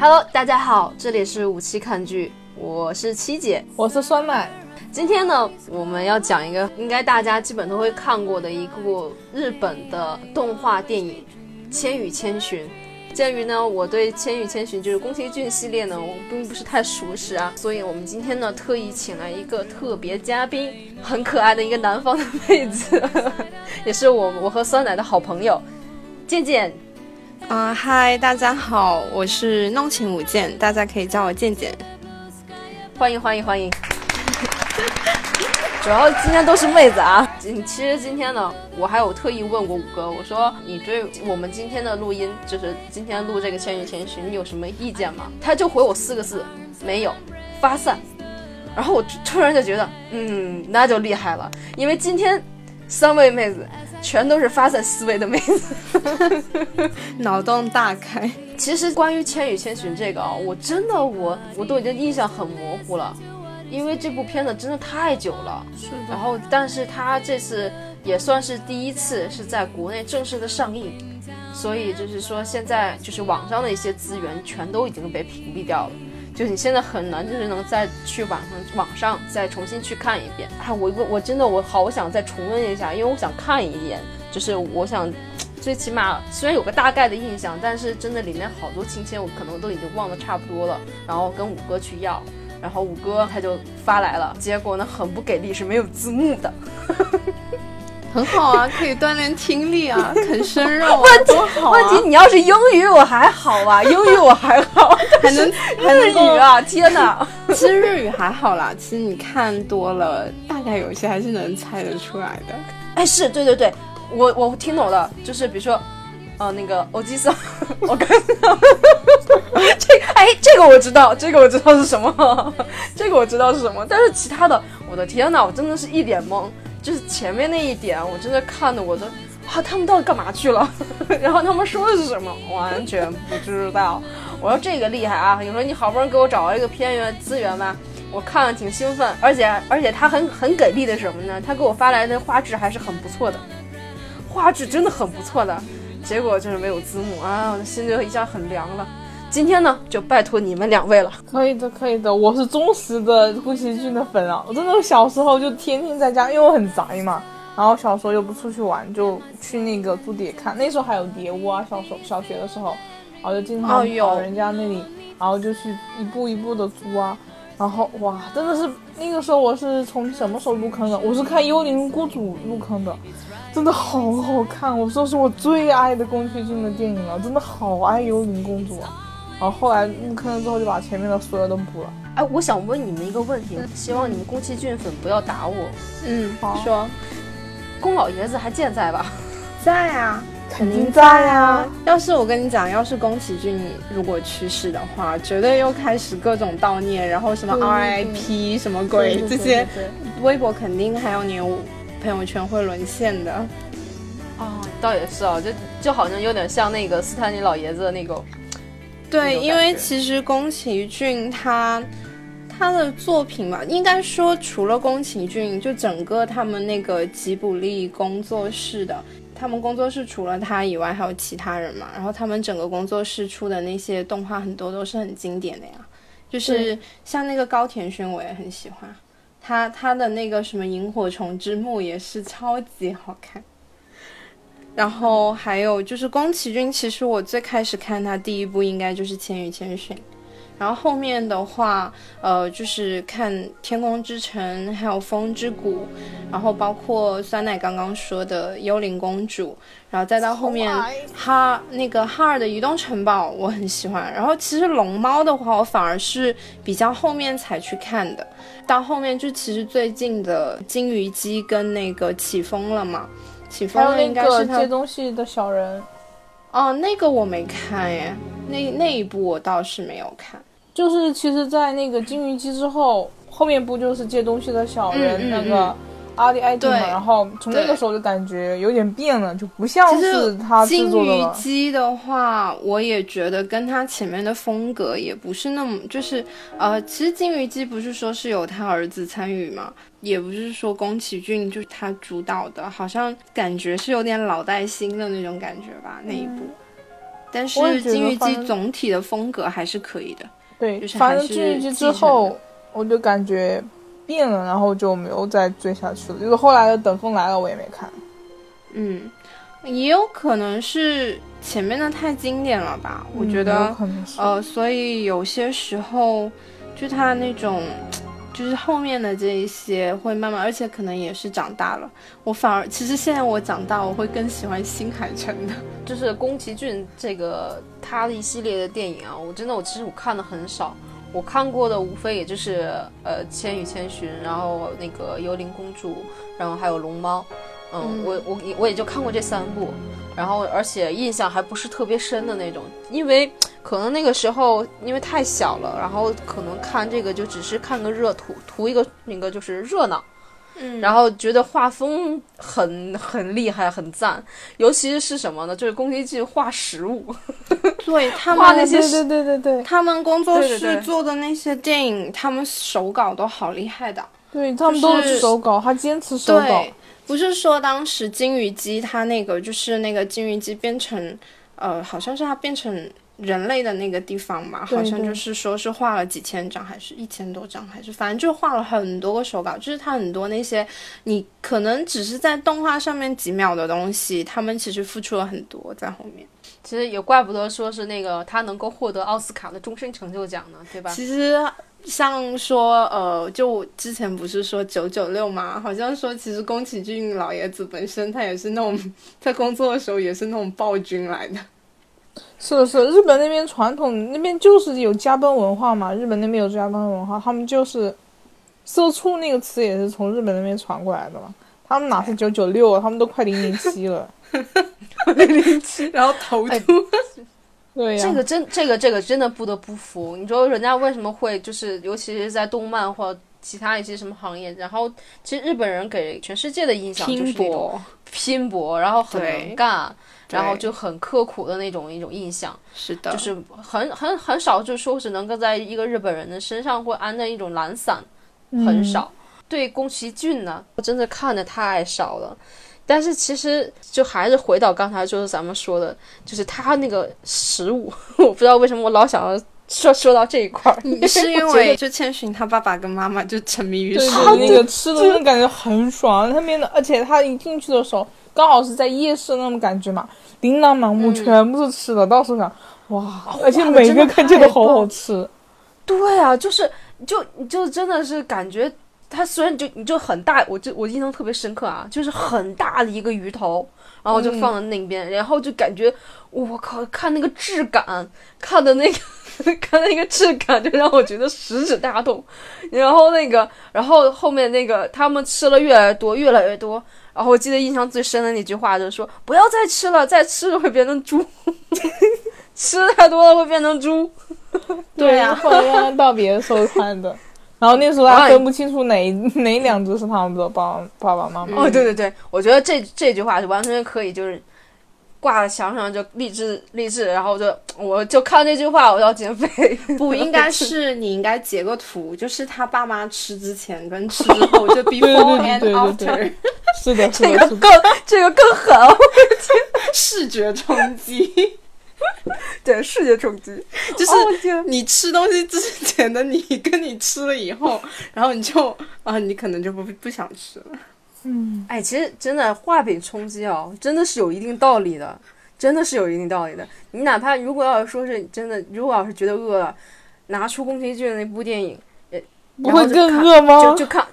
Hello，大家好，这里是五七看剧，我是七姐，我是酸奶。今天呢，我们要讲一个应该大家基本都会看过的一部日本的动画电影《千与千寻》。鉴于呢，我对《千与千寻》就是宫崎骏系列呢，我并不是太熟识啊，所以我们今天呢，特意请来一个特别嘉宾，很可爱的一个南方的妹子，也是我我和酸奶的好朋友，健健。啊，嗨，大家好，我是弄晴舞剑，大家可以叫我健健。欢迎欢迎欢迎。主要今天都是妹子啊。今其实今天呢，我还有特意问过五哥，我说你对我们今天的录音，就是今天录这个《千与千寻》，你有什么意见吗？他就回我四个字，没有，发散。然后我突然就觉得，嗯，那就厉害了，因为今天三位妹子全都是发散思维的妹子，脑洞大开。其实关于《千与千寻》这个啊，我真的我我都已经印象很模糊了。因为这部片子真的太久了，是的。然后，但是它这次也算是第一次是在国内正式的上映，所以就是说现在就是网上的一些资源全都已经被屏蔽掉了，就你现在很难就是能再去网上网上再重新去看一遍。哎，我我我真的我好想再重温一下，因为我想看一眼，就是我想最起码虽然有个大概的印象，但是真的里面好多情节我可能都已经忘得差不多了，然后跟五哥去要。然后五哥他就发来了，结果呢很不给力，是没有字幕的，很好啊，可以锻炼听力啊，啃生肉，问题好问题你要是英语我还好啊，英语我还好，还能日语啊，天哪！其实日语还好啦，其实你看多了，大概有些还是能猜得出来的。哎，是对对对，我我听懂了，就是比如说。啊，那个欧吉桑，我看到这哎，这个我知道，这个我知道是什么，这个我知道是什么，但是其他的，我的天呐，我真的是一脸懵，就是前面那一点，我真的看的我都啊，他们到底干嘛去了？然后他们说的是什么？完全不知道。我说这个厉害啊！你说你好不容易给我找到一个片源资源吧，我看了挺兴奋，而且而且他很很给力的什么呢？他给我发来的画质还是很不错的，画质真的很不错的。结果就是没有字幕啊，我的心就一下很凉了。今天呢，就拜托你们两位了。可以的，可以的，我是忠实的宫崎骏的粉啊！我真的小时候就天天在家，因为我很宅嘛。然后小时候又不出去玩，就去那个租碟看。那时候还有碟屋啊，小时候小学的时候，然后就经常跑人家那里，然后就去一步一步的租啊。然后哇，真的是那个时候我是从什么时候入坑的？我是看《幽灵公主》入坑的。真的好好看，我说是我最爱的宫崎骏的电影了，真的好爱幽灵公主啊！然后后来入坑了之后，就把前面的所有都补了。哎，我想问你们一个问题，希望你们宫崎骏粉不要打我。嗯，好，说，宫老爷子还健在吧？在啊，肯定在啊。要是我跟你讲，要是宫崎骏如果去世的话，绝对又开始各种悼念，然后什么 RIP 什么鬼这些，微博肯定还有你。朋友圈会沦陷的，哦，倒也是啊，就就好像有点像那个斯坦尼老爷子的那个，对，因为其实宫崎骏他他的作品吧，应该说除了宫崎骏，就整个他们那个吉卜力工作室的，他们工作室除了他以外还有其他人嘛，然后他们整个工作室出的那些动画很多都是很经典的呀，就是像那个高田勋我也很喜欢。他他的那个什么萤火虫之墓也是超级好看，然后还有就是宫崎骏，其实我最开始看他第一部应该就是《千与千寻》。然后后面的话，呃，就是看《天空之城》，还有《风之谷》，然后包括酸奶刚刚说的《幽灵公主》，然后再到后面哈那个哈尔的移动城堡，我很喜欢。然后其实龙猫的话，我反而是比较后面才去看的。到后面就其实最近的金鱼姬跟那个起风了嘛，起风了应该是接东西的小人。哦，那个我没看耶，那那一部我倒是没有看。就是其实，在那个金鱼姬之后，后面不就是借东西的小人那个阿迪艾迪嘛？然后从那个时候就感觉有点变了，就不像是他制作的了。金鱼姬的话，我也觉得跟他前面的风格也不是那么，就是呃，其实金鱼姬不是说是有他儿子参与嘛，也不是说宫崎骏就是他主导的，好像感觉是有点老带新的那种感觉吧，那一部。但是金鱼姬总体的风格还是可以的。对，就是反正金鱼姬之后，我就感觉变了，然后就没有再追下去了。就是后来的《等风来了》，我也没看。嗯，也有可能是前面的太经典了吧？我觉得，可能是。呃，所以有些时候就他那种。就是后面的这一些会慢慢，而且可能也是长大了。我反而其实现在我长大，我会更喜欢新海诚的。就是宫崎骏这个他的一系列的电影啊，我真的我其实我看的很少，我看过的无非也就是呃《千与千寻》，然后那个《幽灵公主》，然后还有《龙猫》，嗯，嗯。我我我也就看过这三部，然后而且印象还不是特别深的那种，因为可能那个时候因为太小了，然后可能看这个就只是看个热图，图一个那个就是热闹。嗯然后觉得画风很很厉害，很赞，尤其是什么呢？就是宫崎骏画食物，对他们画那些对对对对对，他们工作室做的那些电影，他们手稿都好厉害的。对他们都是是手稿，他坚持手稿对。，不是说当时金鱼姬他那个就是那个金鱼姬变成，呃，好像是他变成人类的那个地方吧，对对好像就是说是画了几千张，还是一千多张，还是反正就画了很多个手稿，就是他很多那些你可能只是在动画上面几秒的东西，他们其实付出了很多在后面。其实也怪不得说是那个他能够获得奥斯卡的终身成就奖呢，对吧？其实像说，呃，就之前不是说九九六嘛，好像说其实宫崎骏老爷子本身他也是那种在工作的时候也是那种暴君来的。是的，是，日本那边传统那边就是有加班文化嘛，日本那边有加班文化，他们就是“社畜”那个词也是从日本那边传过来的嘛。他们哪是九九六啊，他们都快零零七了。零零七。然后头哎秃，对呀、这个真这个这个真的不得不服。你说人家为什么会就是，尤其是在动漫或其他一些什么行业，然后其实日本人给全世界的印象就是拼搏，拼搏，然后很能干，然后就很刻苦的那种一种印象。是的，就是很很很少，就是说是能够在一个日本人的身上会安的一种懒散，很少。对宫崎骏呢，我真的看的太少了。但是其实就还是回到刚才就是咱们说的，就是他那个食物，我不知道为什么我老想要说说到这一块儿，是因为就千寻他爸爸跟妈妈就沉迷于对食对，那个吃的那感觉很爽，他面的，而且他一进去的时候，刚好是在夜市那种感觉嘛，琳琅满目，全部是吃的，到处想，哇，而且每个看起来都好好吃。对啊，就是就就真的是感觉它虽然就你就很大，我就我印象特别深刻啊，就是很大的一个鱼头，然后就放在那边，然后就感觉我靠，看那个质感，看的那个看那个质感，就让我觉得食指大动。然后那个，然后后面那个他们吃了越来越多，越来越多。然后我记得印象最深的那句话就是说：“不要再吃了，再吃了会变成猪，吃太多了会变成猪。”对呀后来让他道别的时候看的，然后那时候还分不清楚哪哪两只是他们的爸爸爸妈妈。哦，对对对，我觉得这这句话是完全可以，就是挂在墙上就励志励志，然后就 我就看这句话，我要减肥。不应该是你应该截个图，就是他爸妈吃之前跟吃之后，就 before 对 and 对对 after，对是的，是这。个更这个更狠，视觉冲击。对视觉冲击。就是你吃东西之前的你，跟你吃了以后，然后你就啊，你可能就不不想吃了。嗯，哎，其实真的画饼充饥哦，真的是有一定道理的，真的是有一定道理的。你哪怕如果要是说是真的，如果要是觉得饿了，拿出宫崎骏的那部电影，呃，不会更饿吗？就就看，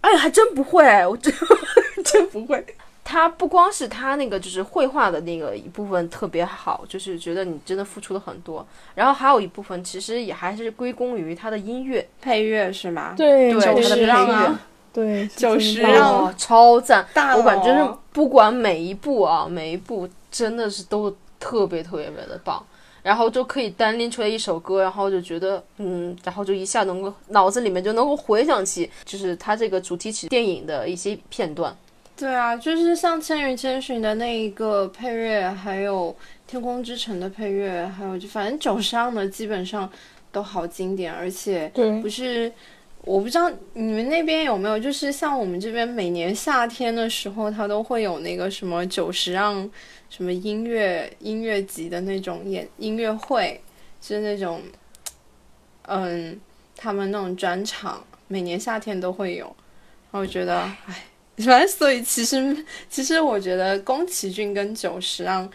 哎，还真不会，我真 真不会。他不光是他那个就是绘画的那个一部分特别好，就是觉得你真的付出了很多，然后还有一部分其实也还是归功于他的音乐，配乐是吗？对，对九他的配乐啊，对，就是真的十让哦，超赞。大我感觉就是不管每一部啊，每一部真的是都特别特别特别的棒，然后就可以单拎出来一首歌，然后就觉得嗯，然后就一下能够脑子里面就能够回想起，就是它这个主题曲电影的一些片段。对啊，就是像《千与千寻》的那一个配乐，还有《天空之城》的配乐，还有就反正九十让的基本上都好经典，而且对不是我不知道你们那边有没有，就是像我们这边每年夏天的时候，它都会有那个什么九十让什么音乐音乐集的那种演音乐会，就是那种，嗯，他们那种专场，每年夏天都会有。然后我觉得，唉，反正所以其实其实我觉得宫崎骏跟久石让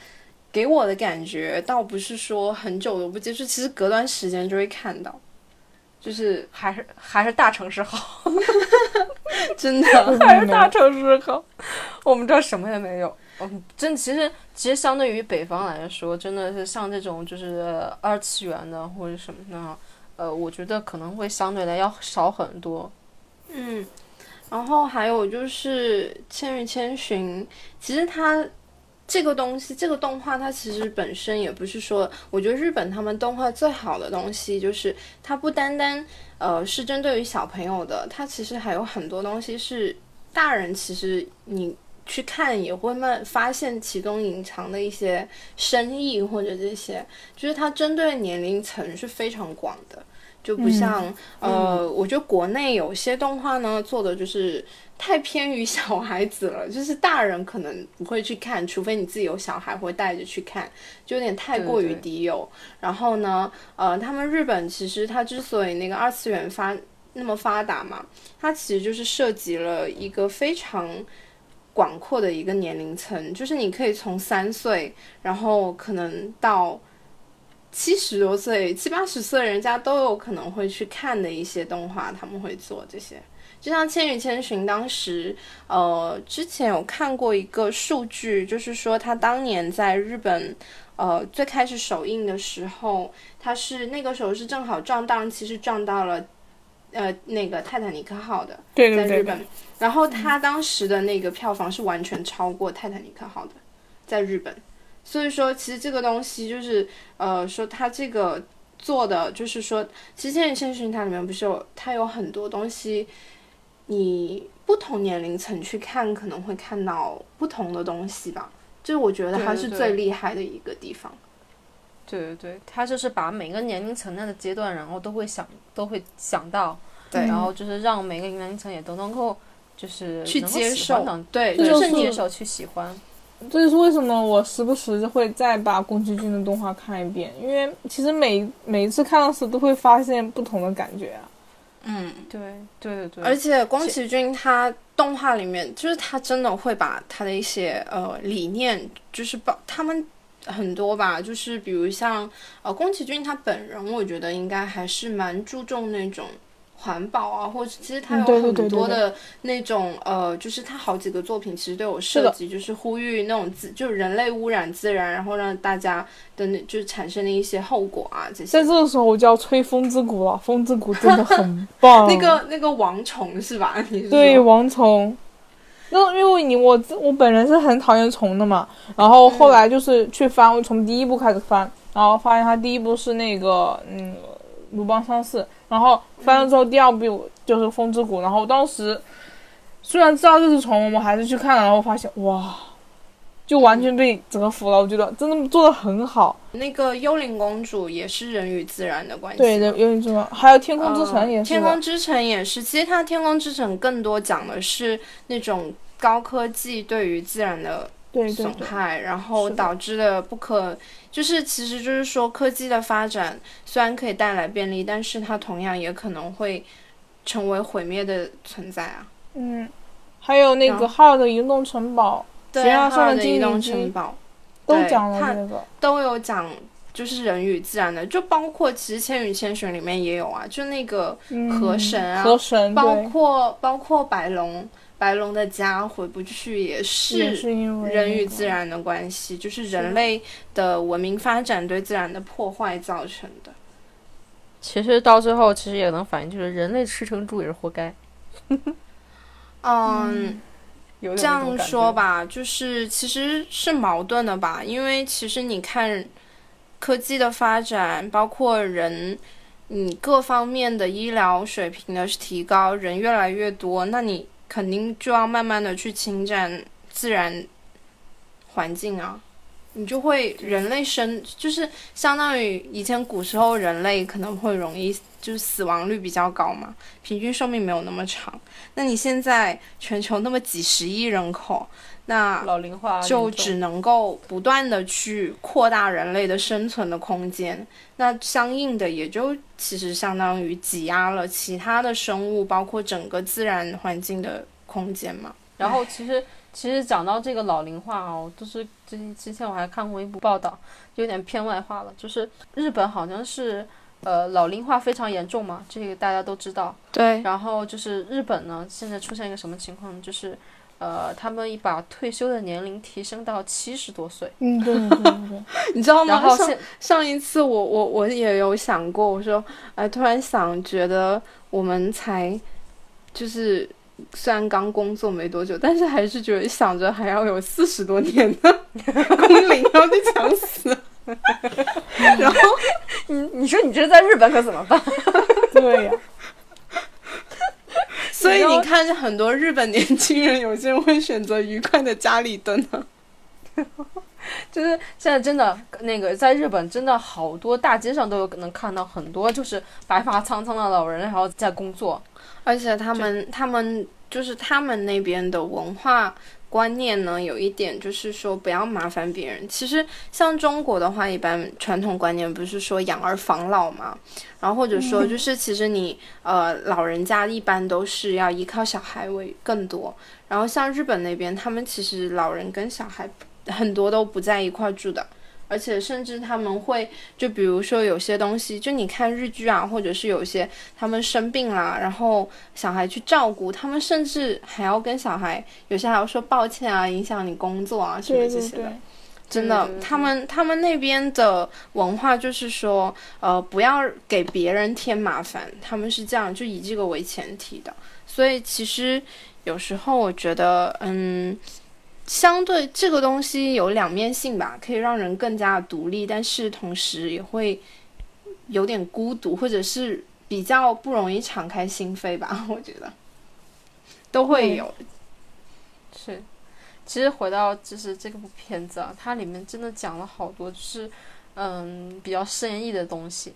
给我的感觉，倒不是说很久都不接触，其实隔段时间就会看到。就是还是还是大城市好 真的还是大城市好。我们这儿什么也没有。嗯，真其实其实相对于北方来说，真的是像这种就是二次元的或者什么的，呃，我觉得可能会相对来要少很多。嗯，然后还有就是《千与千寻》，其实它。这个东西，这个动画它其实本身也不是说，我觉得日本他们动画最好的东西就是它不单单呃是针对于小朋友的，它其实还有很多东西是大人其实你去看也会慢发现其中隐藏的一些深意或者这些，就是它针对年龄层是非常广的，就不像呃，我觉得国内有些动画呢做的就是。太偏于小孩子了，就是大人可能不会去看，除非你自己有小孩会带着去看，就有点太过于低幼。然后呢，呃，他们日本其实它之所以那个二次元发那么发达嘛，它其实就是涉及了一个非常广阔的一个年龄层，就是你可以从三岁，然后可能到七十多岁、七八十岁，人家都有可能会去看的一些动画，他们会做这些。就像《千与千寻》当时，呃，之前有看过一个数据，就是说他当年在日本，呃，最开始首映的时候，他是那个时候是正好撞档其实撞到了，呃，那个《泰坦尼克号》的，对在日本，然后他当时的那个票房是完全超过《泰坦尼克号》的，在日本，所以说其实这个东西就是，呃，说他这个做的就是说，其实《千与千寻》它里面不是有它有很多东西。你不同年龄层去看，可能会看到不同的东西吧。就是我觉得它是最厉害的一个地方。对对对，它就是把每个年龄层那个阶段，然后都会想，都会想到，对，然后就是让每个年龄层也都能够，就是去接受，对，就是接受去喜欢。这就是为什么我时不时就会再把宫崎骏的动画看一遍，因为其实每每一次看到时都会发现不同的感觉啊。嗯，对对对对，而且宫崎骏他动画里面，就是他真的会把他的一些呃理念，就是把他们很多吧，就是比如像呃宫崎骏他本人，我觉得应该还是蛮注重那种。环保啊，或者其实他有很多的那种呃，就是他好几个作品其实都有涉及，就是呼吁那种自就是人类污染自然，然后让大家的那就是产生的一些后果啊这些。在这个时候我就要吹风之谷了，风之谷真的很棒。那个那个王虫是吧？对王虫，那因为你我我本人是很讨厌虫的嘛，然后后来就是去翻，我从第一部开始翻，然后发现他第一部是那个嗯。鲁邦三世，然后翻了之后，第二部就是《风之谷》，然后当时虽然知道这是虫，我还是去看了，然后发现哇，就完全被折服了。我觉得真的做的很好。那个幽灵公主也是人与自然的关系。对人，幽灵之王，还有天空之城也是。天空之城也是，其实它天空之城更多讲的是那种高科技对于自然的。损害，然后导致的不可，就是其实就是说，科技的发展虽然可以带来便利，但是它同样也可能会成为毁灭的存在啊。嗯，还有那个哈尔的移动城堡，对，哈尔的移动城堡都讲了那个，都有讲，就是人与自然的，就包括其实《千与千寻》里面也有啊，就那个河神啊，河神，包括包括白龙。白龙的家回不去，也是人与自然的关系，就是人类的文明发展对自然的破坏造成的。其实到最后，其实也能反映，就是人类吃成猪也是活该。嗯，这样说吧，就是其实是矛盾的吧，因为其实你看科技的发展，包括人，你各方面的医疗水平的提高，人越来越多，那你。肯定就要慢慢的去侵占自然环境啊，你就会人类生就是相当于以前古时候人类可能会容易就是死亡率比较高嘛，平均寿命没有那么长。那你现在全球那么几十亿人口，那老龄化就只能够不断的去扩大人类的生存的空间，那相应的也就其实相当于挤压了其他的生物，包括整个自然环境的空间嘛。然后其实其实讲到这个老龄化哦，就是之之前我还看过一部报道，有点偏外化了，就是日本好像是呃老龄化非常严重嘛，这个大家都知道。对，然后就是日本呢，现在出现一个什么情况，就是呃他们一把退休的年龄提升到七十多岁，嗯，对对对对，你知道吗？上然后上上一次我我我也有想过，我说哎，突然想觉得我们才就是。虽然刚工作没多久，但是还是觉得想着还要有四十多年的 工龄要被抢死。然后你你说你这在日本可怎么办？对呀、所以你看，很多日本年轻人，有些人会选择愉快的家里蹲呢。就是现在真的那个在日本真的好多大街上都有能看到很多就是白发苍苍的老人，然后在工作。而且他们他们就是他们那边的文化观念呢，有一点就是说不要麻烦别人。其实像中国的话，一般传统观念不是说养儿防老嘛，然后或者说就是其实你呃老人家一般都是要依靠小孩为更多。然后像日本那边，他们其实老人跟小孩很多都不在一块住的。而且甚至他们会，就比如说有些东西，就你看日剧啊，或者是有些他们生病啦，然后小孩去照顾，他们甚至还要跟小孩，有些还要说抱歉啊，影响你工作啊什么这些的。对，真的，他们他们那边的文化就是说，呃，不要给别人添麻烦，他们是这样，就以这个为前提的。所以其实有时候我觉得，嗯，相对这个东西有两面性吧，可以让人更加独立，但是同时也会有点孤独，或者是比较不容易敞开心扉吧。我觉得都会有。是，其实回到就是这部片子啊，它里面真的讲了好多就是嗯比较深意的东西。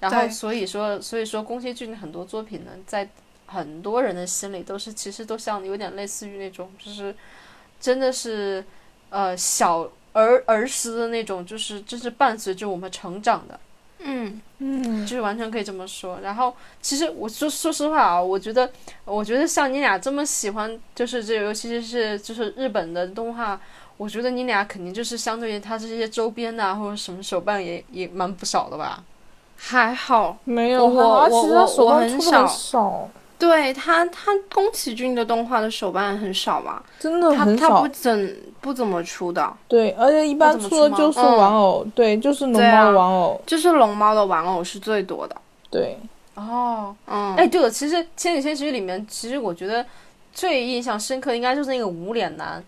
然后所以说所以说宫崎骏的很多作品呢，在很多人的心里都是其实都像有点类似于那种就是真的是呃小儿儿时的那种，就是这是伴随着我们成长的。嗯，嗯，就是完全可以这么说。然后，其实我说说实话啊，我觉得，我觉得像你俩这么喜欢，就是这，尤其是就是日本的动画，我觉得你俩肯定就是相对于它这些周边呐、或者什么手办也也蛮不少的吧。还好。没有，我我我手办出的很少很少，对他，他宫崎骏的动画的手办很少吧？真的他很少他不。怎不怎么出的，对，而且一般出的就是嗯玩偶，对，就是龙猫的玩偶，就是龙猫的玩偶是最多的。对，哦，嗯，哎，对了，其实《千与千寻》里面，其实我觉得最印象深刻应该就是那个无脸男。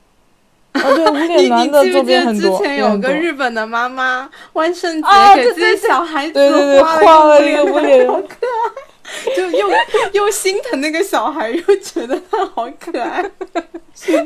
哦对，无你脸男 你记不的周记得之边很多，前有个日本的妈妈万圣节啊给自己小孩子对对对，画画了一一个无脸好可爱，就又又心疼那个小孩，又觉得他好可爱。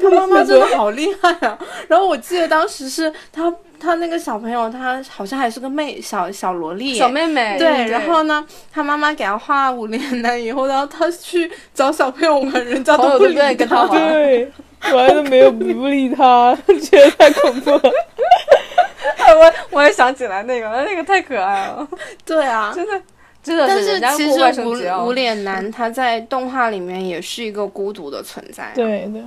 他妈妈真的好厉害啊！然后我记得当时是他他那个小朋友，他好像还是个妹小小萝莉，小妹妹，对，然后呢，他妈妈给他画五连男以后，然后他去找小朋友玩，人家都不愿意跟他玩对，我还是没有不理他，觉得太恐怖了。我我也想起来那个，那个太可爱了，对啊，真的真的但是其实无无脸男他在动画里面也是一个孤独的存在、啊。对对，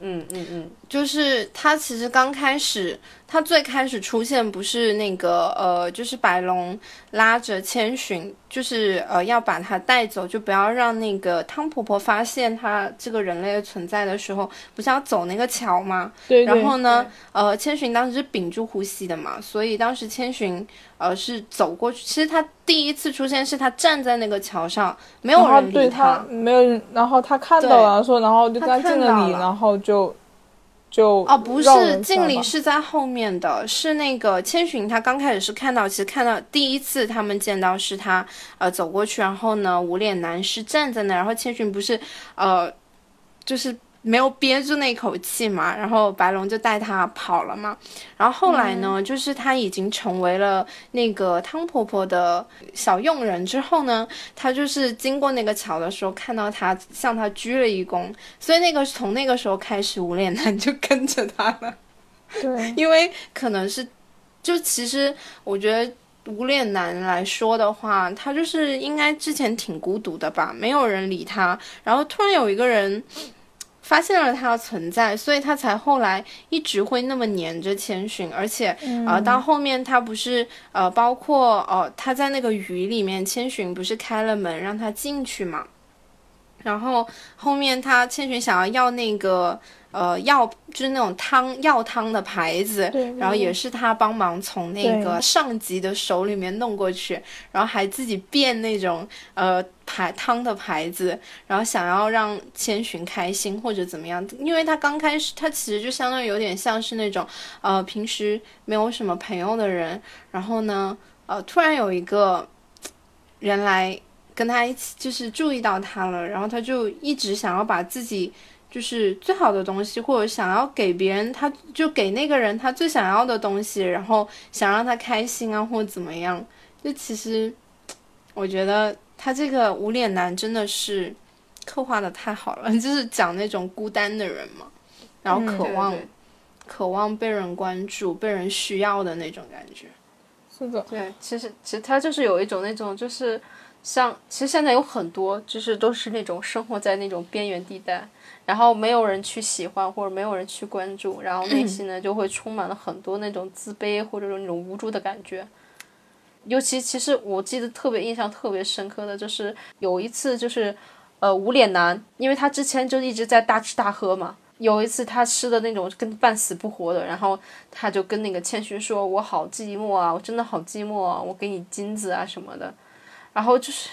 嗯嗯嗯，就是他其实刚开始，他最开始出现不是那个呃，就是白龙拉着千寻，就是呃要把他带走，就不要让那个汤婆婆发现他这个人类的存在的时候，不是要走那个桥吗？对对然后呢，呃，千寻当时是屏住呼吸的嘛，所以当时千寻呃是走过去。其实他第一次出现是他站在那个桥上，没有人理对他没有人，然后他看到了，说然后就跟他敬了礼，他看到了然后就就哦，不是，敬礼是在后面的，是那个千寻，他刚开始是看到，其实看到第一次他们见到是他呃走过去，然后呢无脸男是站在那，然后千寻不是呃就是没有憋住那口气嘛，然后白龙就带他跑了嘛。然后后来呢，就是他已经成为了那个汤婆婆的小佣人之后呢，他就是经过那个桥的时候，看到他向他鞠了一躬，所以那个从那个时候开始，无脸男就跟着他了。对，因为可能是，就其实我觉得无脸男来说的话，他就是应该之前挺孤独的吧，没有人理他，然后突然有一个人。发现了他的存在，所以他才后来一直会那么黏着千寻，而且呃，到后面他不是呃，包括哦，他在那个雨里面，千寻不是开了门让他进去嘛，然后后面他千寻想要要那个。呃，药就是那种汤药汤的牌子，然后也是他帮忙从那个上级的手里面弄过去，然后还自己变那种呃牌汤的牌子，然后想要让千寻开心或者怎么样，因为他刚开始他其实就相当于有点像是那种呃平时没有什么朋友的人，然后呢呃突然有一个人来跟他一起，就是注意到他了，然后他就一直想要把自己。就是最好的东西，或者想要给别人，他就给那个人他最想要的东西，然后想让他开心啊，或者怎么样。就其实，我觉得他这个无脸男真的是刻画的太好了，就是讲那种孤单的人嘛，然后渴望渴望被人关注、被人需要的那种感觉。是的，对，其实其实他就是有一种那种就是像，其实现在有很多就是都是那种生活在那种边缘地带。然后没有人去喜欢，或者没有人去关注，然后内心呢就会充满了很多那种自卑或者说那种无助的感觉。尤其其实我记得特别印象特别深刻的就是有一次就是，呃，无脸男，因为他之前就一直在大吃大喝嘛。有一次他吃的那种跟半死不活的，然后他就跟那个千寻说：“我好寂寞啊，我真的好寂寞啊，我给你金子啊什么的。”然后就是，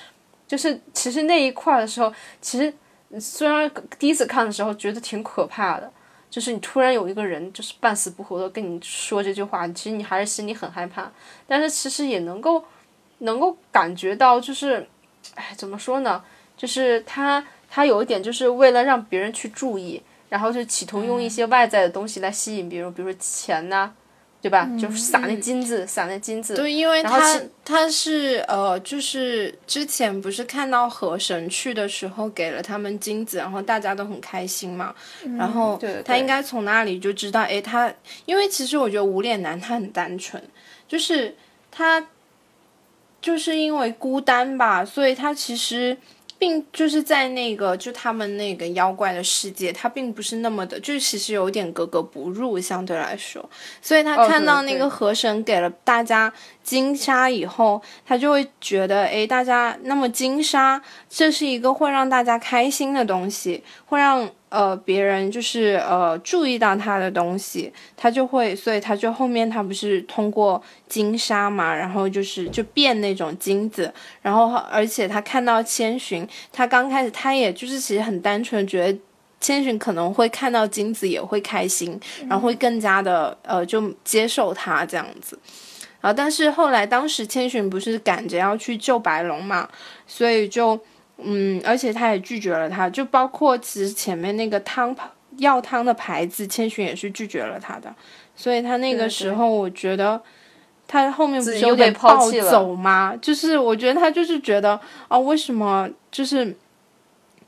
就是其实那一块的时候，其实。虽然第一次看的时候觉得挺可怕的，就是你突然有一个人就是半死不活的跟你说这句话，其实你还是心里很害怕。但是其实也能够能够感觉到，就是，哎，怎么说呢？就是他他有一点就是为了让别人去注意，然后就企图用一些外在的东西来吸引别人，比如说钱呐。对吧？就是撒那金子，撒那金子。对，因为他他是呃，就是之前不是看到河神去的时候给了他们金子，然后大家都很开心嘛。然后他应该从那里就知道，哎，他因为其实我觉得无脸男他很单纯，就是他就是因为孤单吧，所以他其实。并就是在那个就他们那个妖怪的世界，他并不是那么的，就其实有点格格不入，相对来说，所以他看到那个河神给了大家。金沙以后，他就会觉得，哎，大家那么金沙，这是一个会让大家开心的东西，会让呃别人就是呃注意到他的东西，他就会，所以他就后面他不是通过金沙嘛，然后就是就变那种金子，然后而且他看到千寻，他刚开始他也就是其实很单纯觉得千寻可能会看到金子也会开心，然后会更加的呃就接受他这样子。啊！但是后来，当时千寻不是赶着要去救白龙嘛，所以就，嗯，而且他也拒绝了他，就包括其实前面那个汤药汤的牌子，千寻也是拒绝了他的，所以他那个时候，我觉得他后面不是有点暴走吗？就是我觉得他就是觉得啊，为什么就是。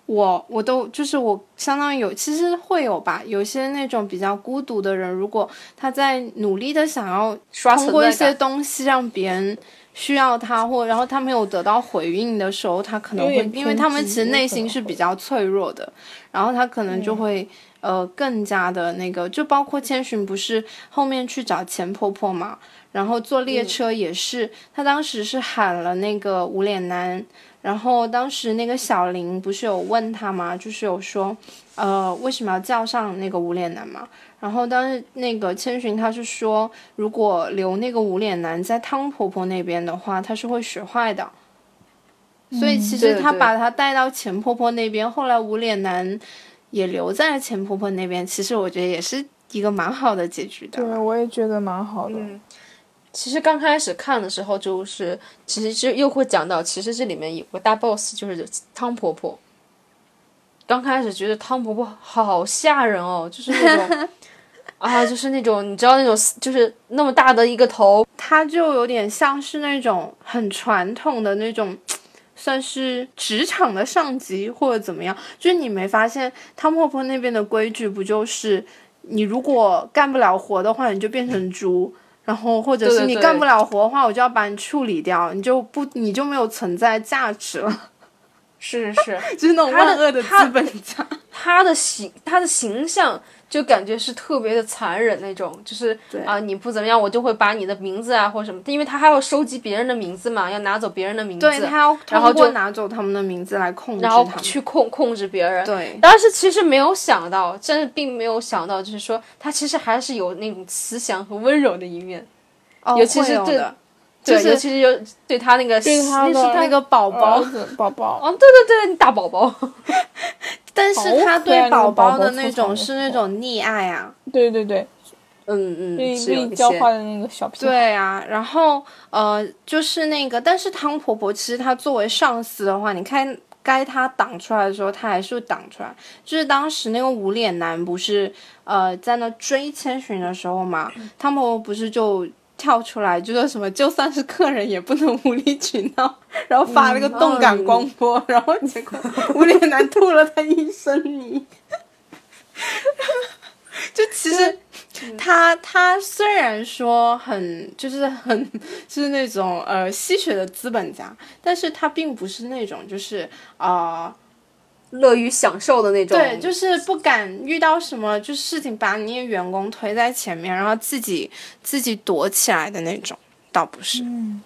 我我都就是我相当于有，其实会有吧。有些那种比较孤独的人，如果他在努力的想要通过一些东西让别人需要他，或然后他没有得到回应的时候，他可能会，因为他们其实内心是比较脆弱的，然后他可能就会呃更加的那个，就包括千寻不是后面去找钱婆婆嘛，然后坐列车也是，他当时是喊了那个无脸男。然后当时那个小林不是有问他嘛？就是有说，呃，为什么要叫上那个无脸男嘛？然后当时那个千寻他是说，如果留那个无脸男在汤婆婆那边的话，他是会学坏的。所以其实他把他带到钱婆婆那边，后来无脸男也留在了钱婆婆那边。其实我觉得也是一个蛮好的结局的。对，我也觉得蛮好的。其实刚开始看的时候，就是其实就又会讲到，其实这里面有个大 boss，就是汤婆婆。刚开始觉得汤婆婆好吓人哦，就是那种 啊，就是那种你知道那种就是那么大的一个头，她就有点像是那种很传统的那种，算是职场的上级或者怎么样。就是你没发现汤婆婆那边的规矩不就是你如果干不了活的话，你就变成猪。然后，或者是你干不了活的话，我就要把你处理掉，你就不，你就没有存在价值了。是是是，就是那种万恶的资本家。他的形，他的形象就感觉是特别的残忍那种，就是啊，你不怎么样，我就会把你的名字啊或什么，因为他还要收集别人的名字嘛，要拿走别人的名字，对他要通过拿走他们的名字来控制，然后去控控制别人。对，但是其实没有想到，真的并没有想到，就是说他其实还是有那种慈祥和温柔的一面，尤其是对。就是其实有对他那个，对他的那个宝宝，宝宝，哦，对对对，大宝宝。但是他对宝宝的那种是那种溺爱啊，对对对，嗯嗯，被被教坏的那个小屁对啊，然后呃，就是那个，但是汤婆婆其实她作为上司的话，你看该她挡出来的时候，她还是会挡出来。就是当时那个无脸男不是呃在那追千寻的时候嘛，汤婆婆不是就。跳出来就说什么，就算是客人也不能无理取闹，然后发了个动感光波，然后结果无脸男吐了他一身泥。就其实他他虽然说很就是很就 是那种呃吸血的资本家，但是他并不是那种就是啊。乐于享受的那种，对，就是不敢遇到什么就是事情，把你员工推在前面，然后自己自己躲起来的那种，倒不是。嗯，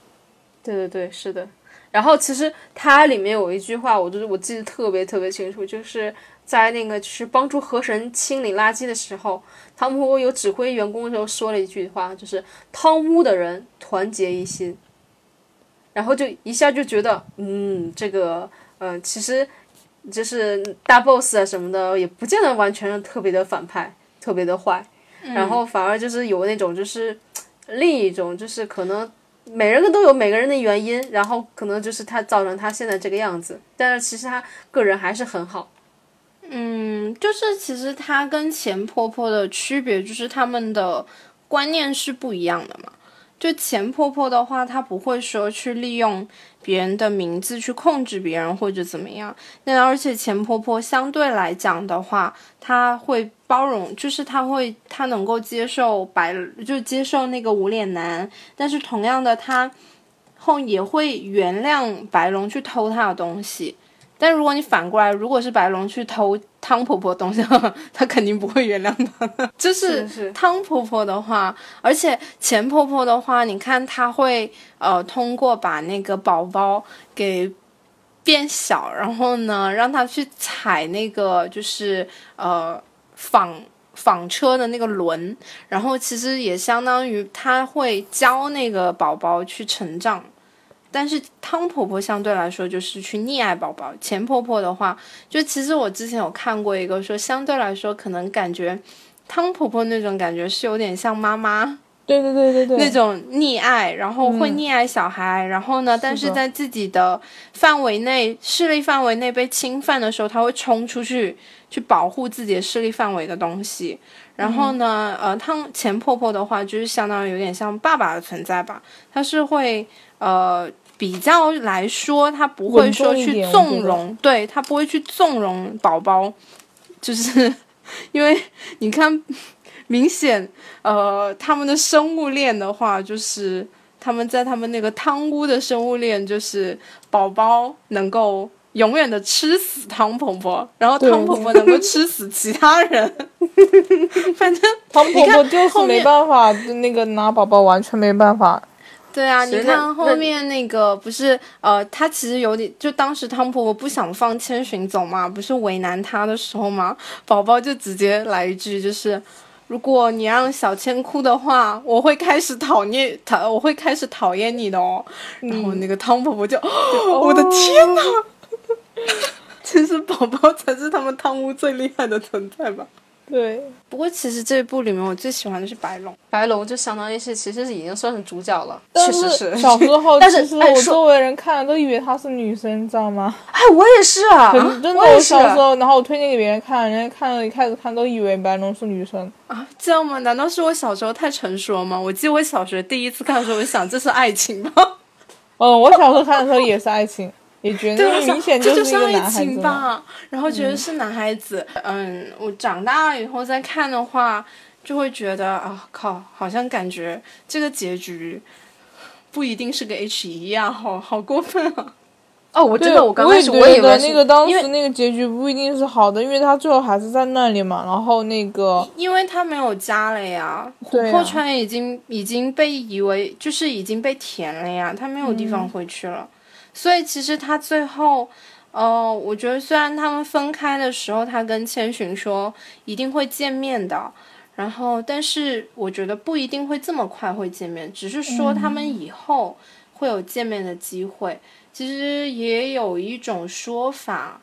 对对对，是的。然后其实它里面有一句话，我就是我记得特别特别清楚，就是在那个就是帮助河神清理垃圾的时候，汤婆婆有指挥员工的时候说了一句话，就是汤屋的人团结一心。然后就一下就觉得，嗯，这个，嗯，其实。就是大 boss 啊什么的，也不见得完全特别的反派，特别的坏，然后反而就是有那种就是另一种，就是可能每人都有每个人的原因，然后可能就是他造成他现在这个样子，但是其实他个人还是很好。嗯，就是其实他跟钱婆婆的区别就是他们的观念是不一样的嘛。就钱婆婆的话，她不会说去利用别人的名字去控制别人或者怎么样。那而且钱婆婆相对来讲的话，她会包容，就是她会她能够接受白，就接受那个无脸男。但是同样的，她后也会原谅白龙去偷她的东西。但如果你反过来，如果是白龙去偷汤婆婆东西，他肯定不会原谅他的。就是汤婆婆的话，而且钱婆婆的话，你看她会呃通过把那个宝宝给变小，然后呢让他去踩那个就是呃纺纺车的那个轮，然后其实也相当于他会教那个宝宝去成长。但是汤婆婆相对来说就是去溺爱宝宝，钱婆婆的话，就其实我之前有看过一个说，相对来说可能感觉汤婆婆那种感觉是有点像妈妈，对对对对对，那种溺爱，然后会溺爱小孩，然后呢，但是在自己的范围内势力范围内被侵犯的时候，他会冲出去去保护自己的势力范围的东西，然后呢，呃，汤钱婆婆的话就是相当于有点像爸爸的存在吧，她是会呃。比较来说，他不会说去纵容，对他不会去纵容宝宝，就是因为你看，明显呃，他们的生物链的话，就是他们在他们那个汤屋的生物链，就是宝宝能够永远的吃死汤婆婆，然后汤婆婆能够吃死其他人，反正汤婆婆就是没办法，那个拿宝宝完全没办法。对啊，你看后面那个不是呃，他其实有点，就当时汤婆婆不想放千寻走嘛，不是为难他的时候嘛，宝宝就直接来一句，就是如果你让小千哭的话，我会开始讨厌讨，我会开始讨厌你的哦。然后那个汤婆婆就，我的天呐，其实宝宝才是他们汤屋最厉害的存在吧。对，不过其实这部里面我最喜欢的是白龙，白龙就相当于是其实是已经算是主角了，但确实是。小时候，但是其实我周围人看了都以为她是女生，你知道吗？哎，我也是啊，真的，我也是小时候，然后我推荐给别人看，人家看了一开始看都以为白龙是女生。啊，这样吗？难道是我小时候太成熟了吗？我记得我小学第一次看的时候，我就想这是爱情吧？嗯，我小时候看的时候也是爱情，也觉得明显这就是一个爱男孩子吧，然后觉得是男孩子。嗯，我长大了以后再看的话，就会觉得啊，靠，好像感觉这个结局不一定是个 H 一样，好好过分啊！哦，我对，真的，我刚开始我也觉得我以为那个当因为时那个结局不一定是好的，因为他最后还是在那里嘛。然后那个因为他没有家了呀，琥珀川已经已经被以为就是已经被填了呀，他没有地方回去了，所以其实他最后，呃，我觉得虽然他们分开的时候，他跟千寻说一定会见面的，然后但是我觉得不一定会这么快会见面，只是说他们以后会有见面的机会。其实也有一种说法，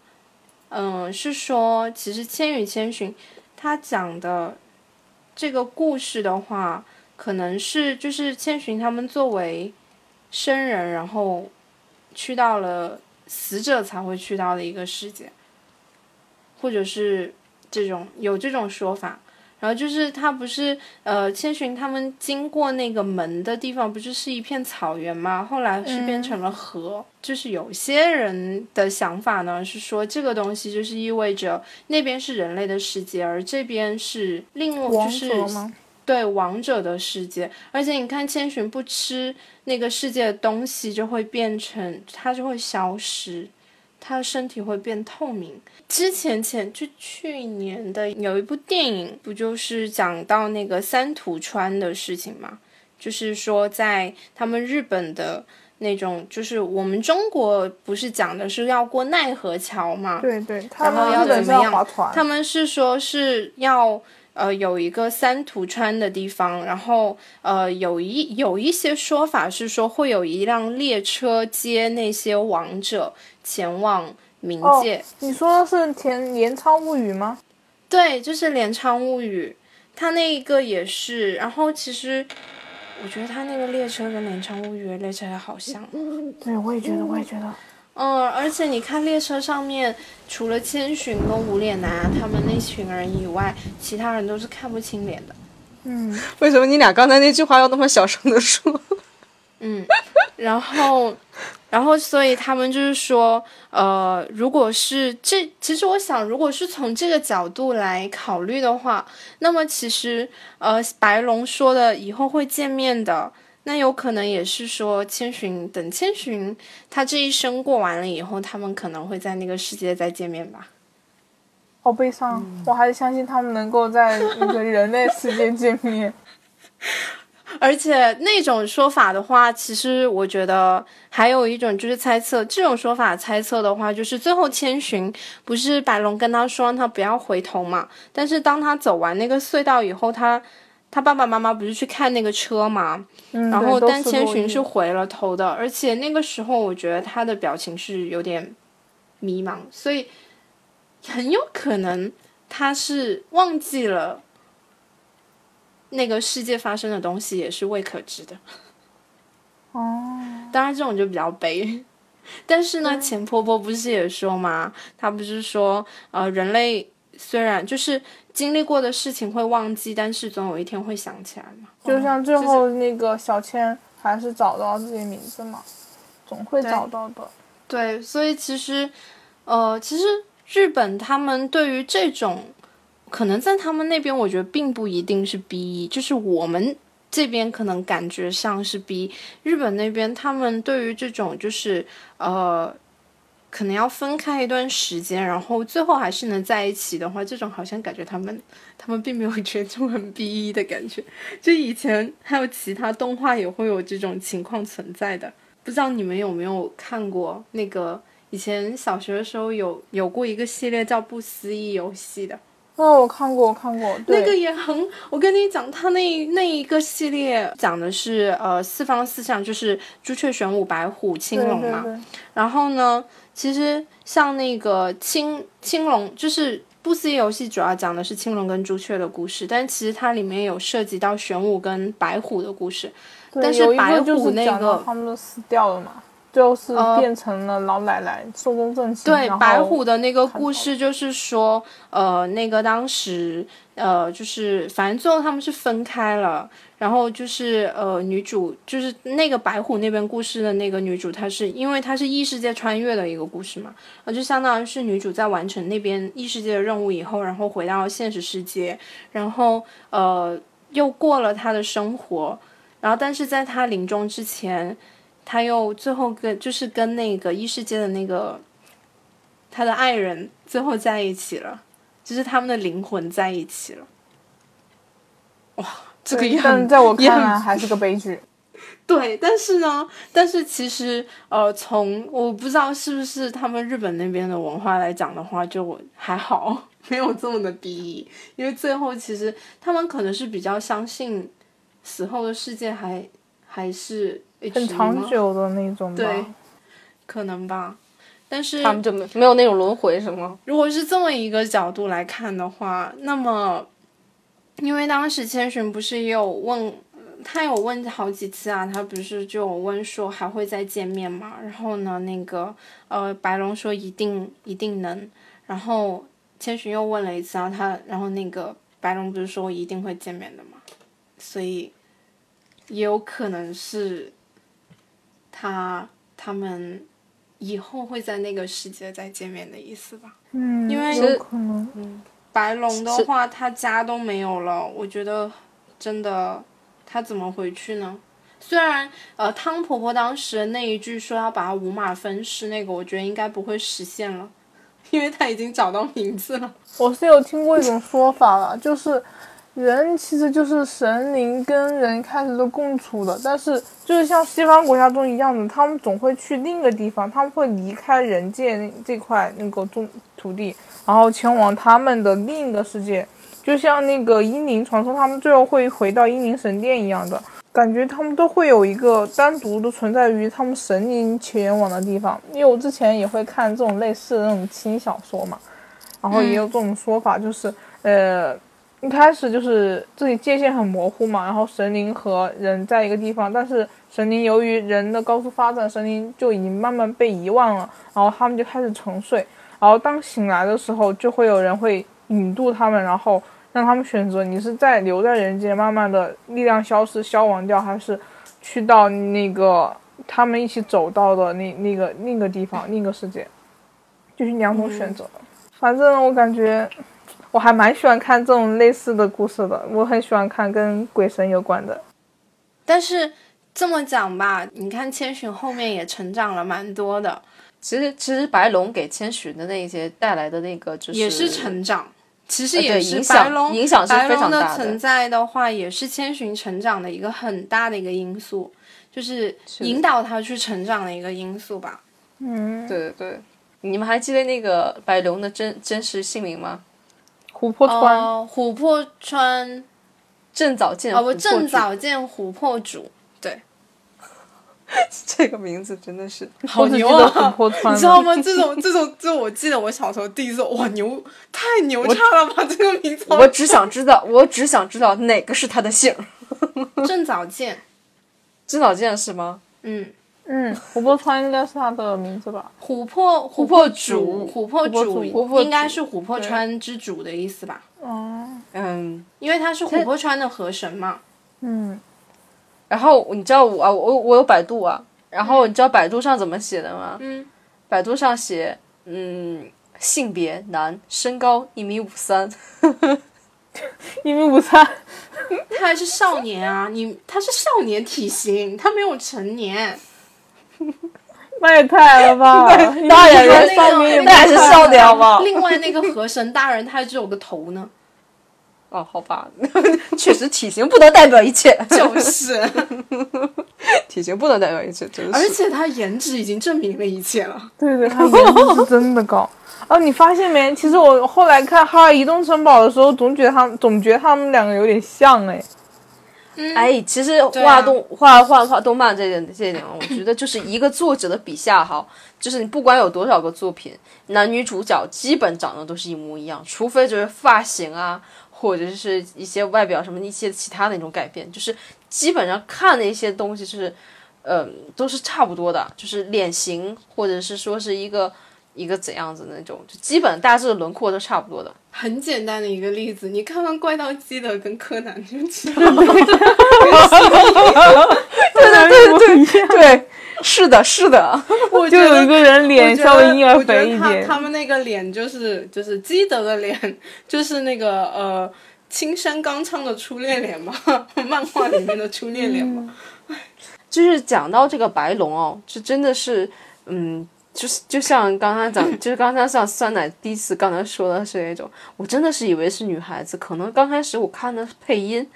嗯、是说其实《千与千寻》他讲的这个故事的话，可能是就是千寻他们作为生人，然后去到了死者才会去到的一个世界，或者是这种有这种说法。然后就是他不是呃，千寻他们经过那个门的地方，不是是一片草原吗？后来是变成了河。就是有些人的想法呢，是说这个东西就是意味着那边是人类的世界，而这边是另外就是？对王者的世界，而且你看千寻不吃那个世界的东西，就会变成它就会消失，它的身体会变透明。之前前就去年的有一部电影，不就是讲到那个三土川的事情吗？就是说在他们日本的那种，就是我们中国不是讲的是要过奈何桥嘛？对对，他然后要们要怎么样，他们是说是要呃有一个三途川的地方，然后呃有一有一些说法是说会有一辆列车接那些王者前往冥哦界。你说的是田镰仓物语吗？对，就是镰仓物语，它那一个也是。然后其实我觉得它那个列车跟镰仓物语的列车也好像。对，我也觉得，我也觉得。嗯，而且你看列车上面，除了千寻跟无脸男啊他们那群人以外，其他人都是看不清脸的。嗯，为什么你俩刚才那句话要那么小声的说？嗯，然后，然后，所以他们就是说，呃，如果是这，其实我想，如果是从这个角度来考虑的话，那么其实，呃，白龙说的以后会见面的，那有可能也是说千寻等千寻他这一生过完了以后，他们可能会在那个世界再见面吧。好悲伤，我还是相信他们能够在那个人类世界见面。而且那种说法的话，其实我觉得还有一种就是猜测。这种说法猜测的话，就是最后千寻不是白龙跟他说让他不要回头嘛？但是当他走完那个隧道以后，他他爸爸妈妈不是去看那个车嘛？嗯，然后丹千寻是回了头的，而且那个时候我觉得他的表情是有点迷茫，所以很有可能他是忘记了那个世界发生的东西也是未可知的。哦，当然这种就比较悲。但是呢，钱婆婆不是也说嘛，她不是说，呃，人类虽然就是经历过的事情会忘记，但是总有一天会想起来嘛。就像最后那个小千还是找到自己名字嘛，总会找到的。对，所以其实，呃，其实日本他们对于这种，可能在他们那边，我觉得并不一定是 B 一，就是我们这边可能感觉像是 B，日本那边他们对于这种就是呃，可能要分开一段时间，然后最后还是能在一起的话，这种好像感觉他们他们并没有觉得很 B 一的感觉。就以前还有其他动画也会有这种情况存在的。不知道你们有没有看过那个以前小学的时候有有过一个系列叫《不思议游戏》的，哦我看过，我看过，对那个也很，我跟你讲，他那那一个系列讲的是呃四方四象，就是朱雀、玄武、白虎、青龙嘛。对对对然后呢，其实像那个青青龙，就是《不不思议游戏主要讲的是青龙跟朱雀的故事，但其实它里面有涉及到玄武跟白虎的故事。对但是白虎那个他们都死掉了嘛，就是呃变成了老奶奶寿终正寝。对白虎的那个故事，就是说，呃，那个当时，呃，就是反正最后他们是分开了，然后就是呃，女主就是那个白虎那边故事的那个女主，她是因为她是异世界穿越的一个故事嘛，呃，就相当于是女主在完成那边异世界的任务以后，然后回到现实世界，然后呃，又过了她的生活，然后但是在她临终之前。她又最后跟就是跟那个异世界的那个他的爱人最后在一起了，就是他们的灵魂在一起了。哇，这个对也很但在我看来还是个悲剧。对，但是呢，但是其实呃，从我不知道是不是他们日本那边的文化来讲的话，就还好，没有这么的逼义，因为最后其实他们可能是比较相信死后的世界还还是很长久的那种吧。对可能吧。但是他们就没没有那种轮回是吗？如果是这么一个角度来看的话，那么，因为当时千寻不是也有问，他有问好几次啊，他不是就有问说还会再见面吗？然后呢，那个呃白龙说一定一定能，然后千寻又问了一次啊，他然后那个白龙不是说一定会见面的吗？所以也有可能是他他们以后会在那个世界再见面的意思吧。嗯，因为有可能。嗯白龙的话，他家都没有了，我觉得真的他怎么回去呢？虽然呃，汤婆婆当时那一句说要把他五马分尸，那个我觉得应该不会实现了，因为他已经找到名字了。我是有听过一种说法了，就是人其实就是神灵跟人开始都共处的，但是就是像西方国家中一样的，他们总会去另一个地方，他们会离开人界那这块那个中土地，然后前往他们的另一个世界，就像那个英灵传说，他们最后会回到英灵神殿一样的。感觉他们都会有一个单独的存在于他们神灵前往的地方，因为我之前也会看这种类似的那种轻小说嘛，然后也有这种说法，就是、呃，一开始就是自己界限很模糊嘛，然后神灵和人在一个地方，但是神灵由于人的高速发展，神灵就已经慢慢被遗忘了，然后他们就开始沉睡，然后当醒来的时候，就会有人会引渡他们，然后让他们选择你是在留在人间，慢慢的力量消失消亡掉，还是去到那个他们一起走到的那那个另一个地方，另一个世界，就是两种选择。反正我感觉我还蛮喜欢看这种类似的故事的，我很喜欢看跟鬼神有关的。但是这么讲吧，你看千寻后面也成长了蛮多的，其实其实白龙给千寻的那些带来的那个就是也是成长。其实也是影响白龙影响是白非常龙的存在的话，也是千寻成长的一个很大的一个因素，就是引导他去成长的一个因素吧。嗯，对对对。你们还记得那个白龙的真真实姓名吗？琥珀川，哦，琥珀川郑早见哦不，琥珀主正早见琥珀主，对，这个名字真的是好牛啊琥！珀川你知道吗？这种这种这，我记得我小时候第一次，哇牛，太牛叉了吧！这个名字，我只想知道，我只想知道哪个是他的姓儿。正早见，郑早见是吗？嗯，嗯，琥珀川应该是他的名字吧？琥珀琥珀主，琥珀主应该是琥珀川之主的意思吧？哦，嗯。因为他是琥珀川的河神嘛。嗯，然后你知道我啊，我我有百度啊，然后你知道百度上怎么写的吗？嗯，百度上写，嗯，性别男，身高一米五三，一米五三，他还是少年啊，你他是少年体型，他没有成年。那也太了吧？当然了了，上面也那还是少年好不好？另外那个河神大人，他还只有个头呢。哦，好吧，确实体型不能代表一切，就是，体型不能代表一切，真是。而且他颜值已经证明了一切了。对对，他颜值是真的高。哦，你发现没？其实我后来看《哈尔移动城堡》的时候，总觉得他总觉得他们两个有点像哎。哎，其实画动画画画动漫这点这一点，我觉得就是一个作者的笔下哈，就是你不管有多少个作品，男女主角基本长得都是一模一样，除非就是发型啊，或者是一些外表什么一些其他的那种改变，就是基本上看的一些东西是，嗯、都是差不多的，就是脸型或者是说是一个一个怎样子的那种，就基本大致的轮廓都差不多的。很简单的一个例子，你看看怪盗基德跟柯南就知道了。对对对对，对，是的，是的。我就有一个人脸稍微婴儿肥一点，他们那个脸就是就是基德的脸，就是那个呃青山刚昌的初恋脸嘛，漫画里面的初恋脸嘛。就是讲到这个白龙哦，这真的是，嗯，就是就像刚刚讲，就是刚才像酸奶第一次刚才说的是那种，我真的是以为是女孩子，可能刚开始我看的配音，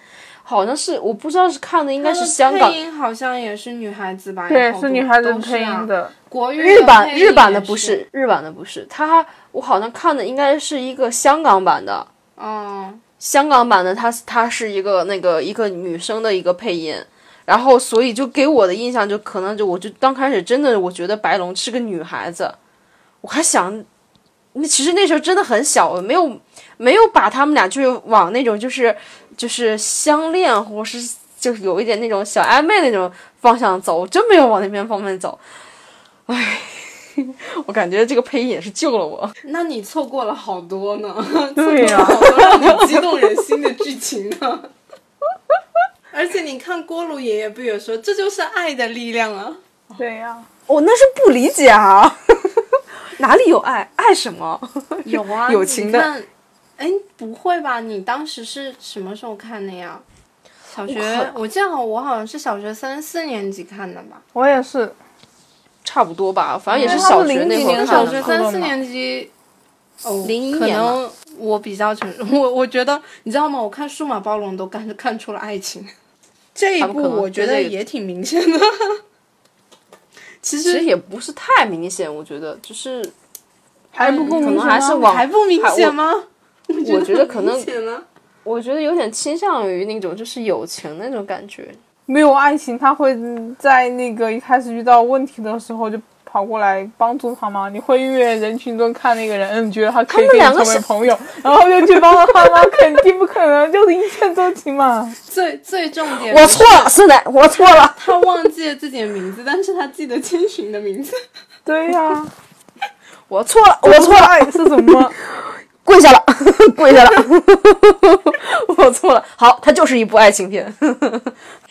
好像是我不知道是看的应该是香港配音好像也是女孩子吧？对是女孩子配啊音的。国语日版日版的不是，日版的不是，它我好像看的应该是一个香港版的，嗯，香港版的它它是一个那个一个女生的一个配音，然后所以就给我的印象就可能就我就刚开始真的我觉得白龙是个女孩子，我还想，那其实那时候真的很小，我没有没有把他们俩就是往那种就是就是相恋或是就是有一点那种小暧昧那种方向走，我真没有往那边方面走，唉。我感觉这个配音也是救了我。那你错过了好多呢，对呀好多让你激动人心的剧情呢。而且你看锅炉爷爷不也说，这就是爱的力量啊！对呀、我、那是不理解啊，哪里有爱？爱什么？有啊，友情的。哎，不会吧？你当时是什么时候看的呀？小学，我记得好，我好像是小学三四年级看的吧。我也是。差不多吧，反正也是小学那会儿看的小学三四年级，哦，零一可年嘛能我比较成熟。我我觉得，你知道吗？我看《数码暴龙》都看看出了爱情，这一部他们可能我觉得也挺明显的。其其实实也不是太明显，我觉得就是还不够可能明显吗还是往还不明 显吗？我觉得可能我觉得有点倾向于那种就是友情那种感觉。没有爱情，他会在那个一开始遇到问题的时候就跑过来帮助他吗？你会因为人群中看那个人，嗯，觉得他可以跟你他们两个是成为朋友，然后就去帮了他吗？肯定不可能，就是一见钟情嘛。最最重点，我错了，是的，我错了。他忘记了自己的名字，但是他记得千寻的名字。对呀、我错了，我错了，爱是什么？跪下了，跪下了，我错了。好，它就是一部爱情片。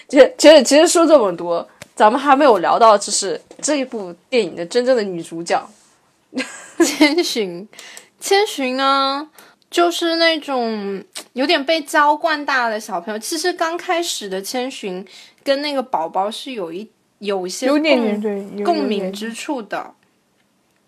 其实，其实，其实说这么多，咱们还没有聊到，就是这一部电影的真正的女主角。千寻，千寻呢，就是那种有点被娇惯大的小朋友。其实刚开始的千寻跟那个宝宝是有一有一些有点共点对，共鸣之处的。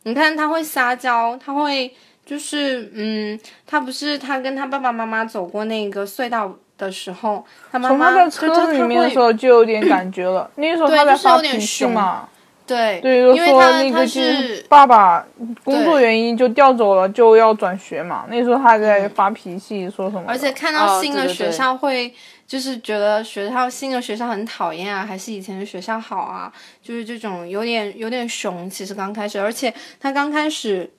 你看他会撒娇，他会就是嗯，他不是他跟他爸爸妈妈走过那个隧道的时候，他妈从他妈在车子里面的时候就有点感觉了，那个时候他在发脾气嘛，对对，就因为说他他那个是是爸爸工作原因就调走了，就要转学嘛。那时候他还在发脾气，说什么？而且看到新的学校会，就是觉得学校新的学校很讨厌啊，还是以前的学校好啊？就是这种有点有点熊。其实刚开始，而且他刚开始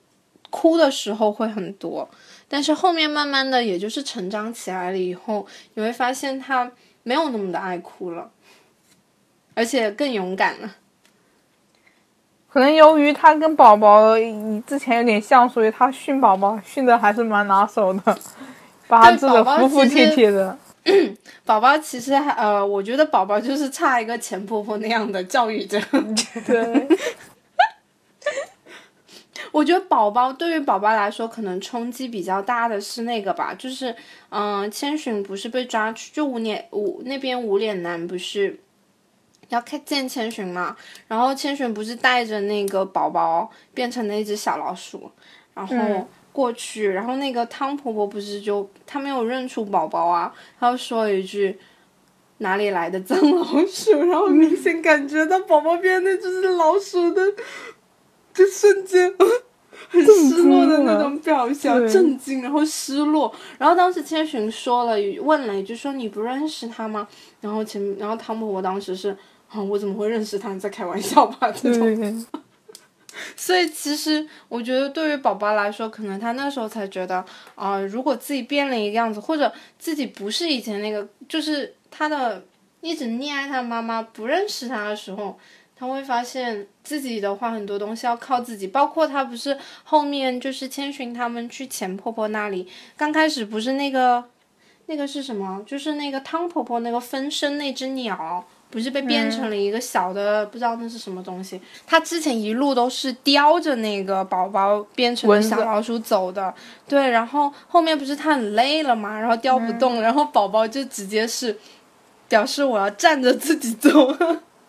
哭的时候会很多，但是后面慢慢的，也就是成长起来了以后，你会发现他没有那么的爱哭了，而且更勇敢了。可能由于他跟宝宝之前有点像，所以他训宝宝训的还是蛮拿手的，把他治的服服帖帖的。宝宝其实还呃，我觉得宝宝就是差一个钱婆婆那样的教育者。对，我觉得宝宝对于宝宝来说，可能冲击比较大的是那个吧，就是嗯、呃千寻不是被抓去，就无脸无那边无脸男不是要看见千寻嘛，然后千寻不是带着那个宝宝变成了一只小老鼠，然后嗯过去，然后那个汤婆婆不是就她没有认出宝宝啊，她就说了一句。哪里来的脏老鼠？然后明显感觉到宝宝变那只老鼠的这瞬间，很失落的那种表情，震惊，然后失落。然后当时千寻说了问了一句说你不认识他吗？然后前然后汤婆婆当时是啊我怎么会认识他？你在开玩笑吧？这种。所以其实我觉得对于宝宝来说，可能他那时候才觉得啊、如果自己变了一个样子，或者自己不是以前那个，就是他的一直溺爱他的妈妈不认识他的时候，他会发现自己的话很多东西要靠自己，包括他不是后面就是千寻他们去钱婆婆那里，刚开始不是那个那个是什么？就是那个汤婆婆那个分身那只鸟。不是被变成了一个小的，不知道那是什么东西。他之前一路都是叼着那个宝宝变成的蚊子小老鼠走的，对。然后后面不是他很累了嘛，然后叼不动，然后宝宝就直接是表示我要站着自己走。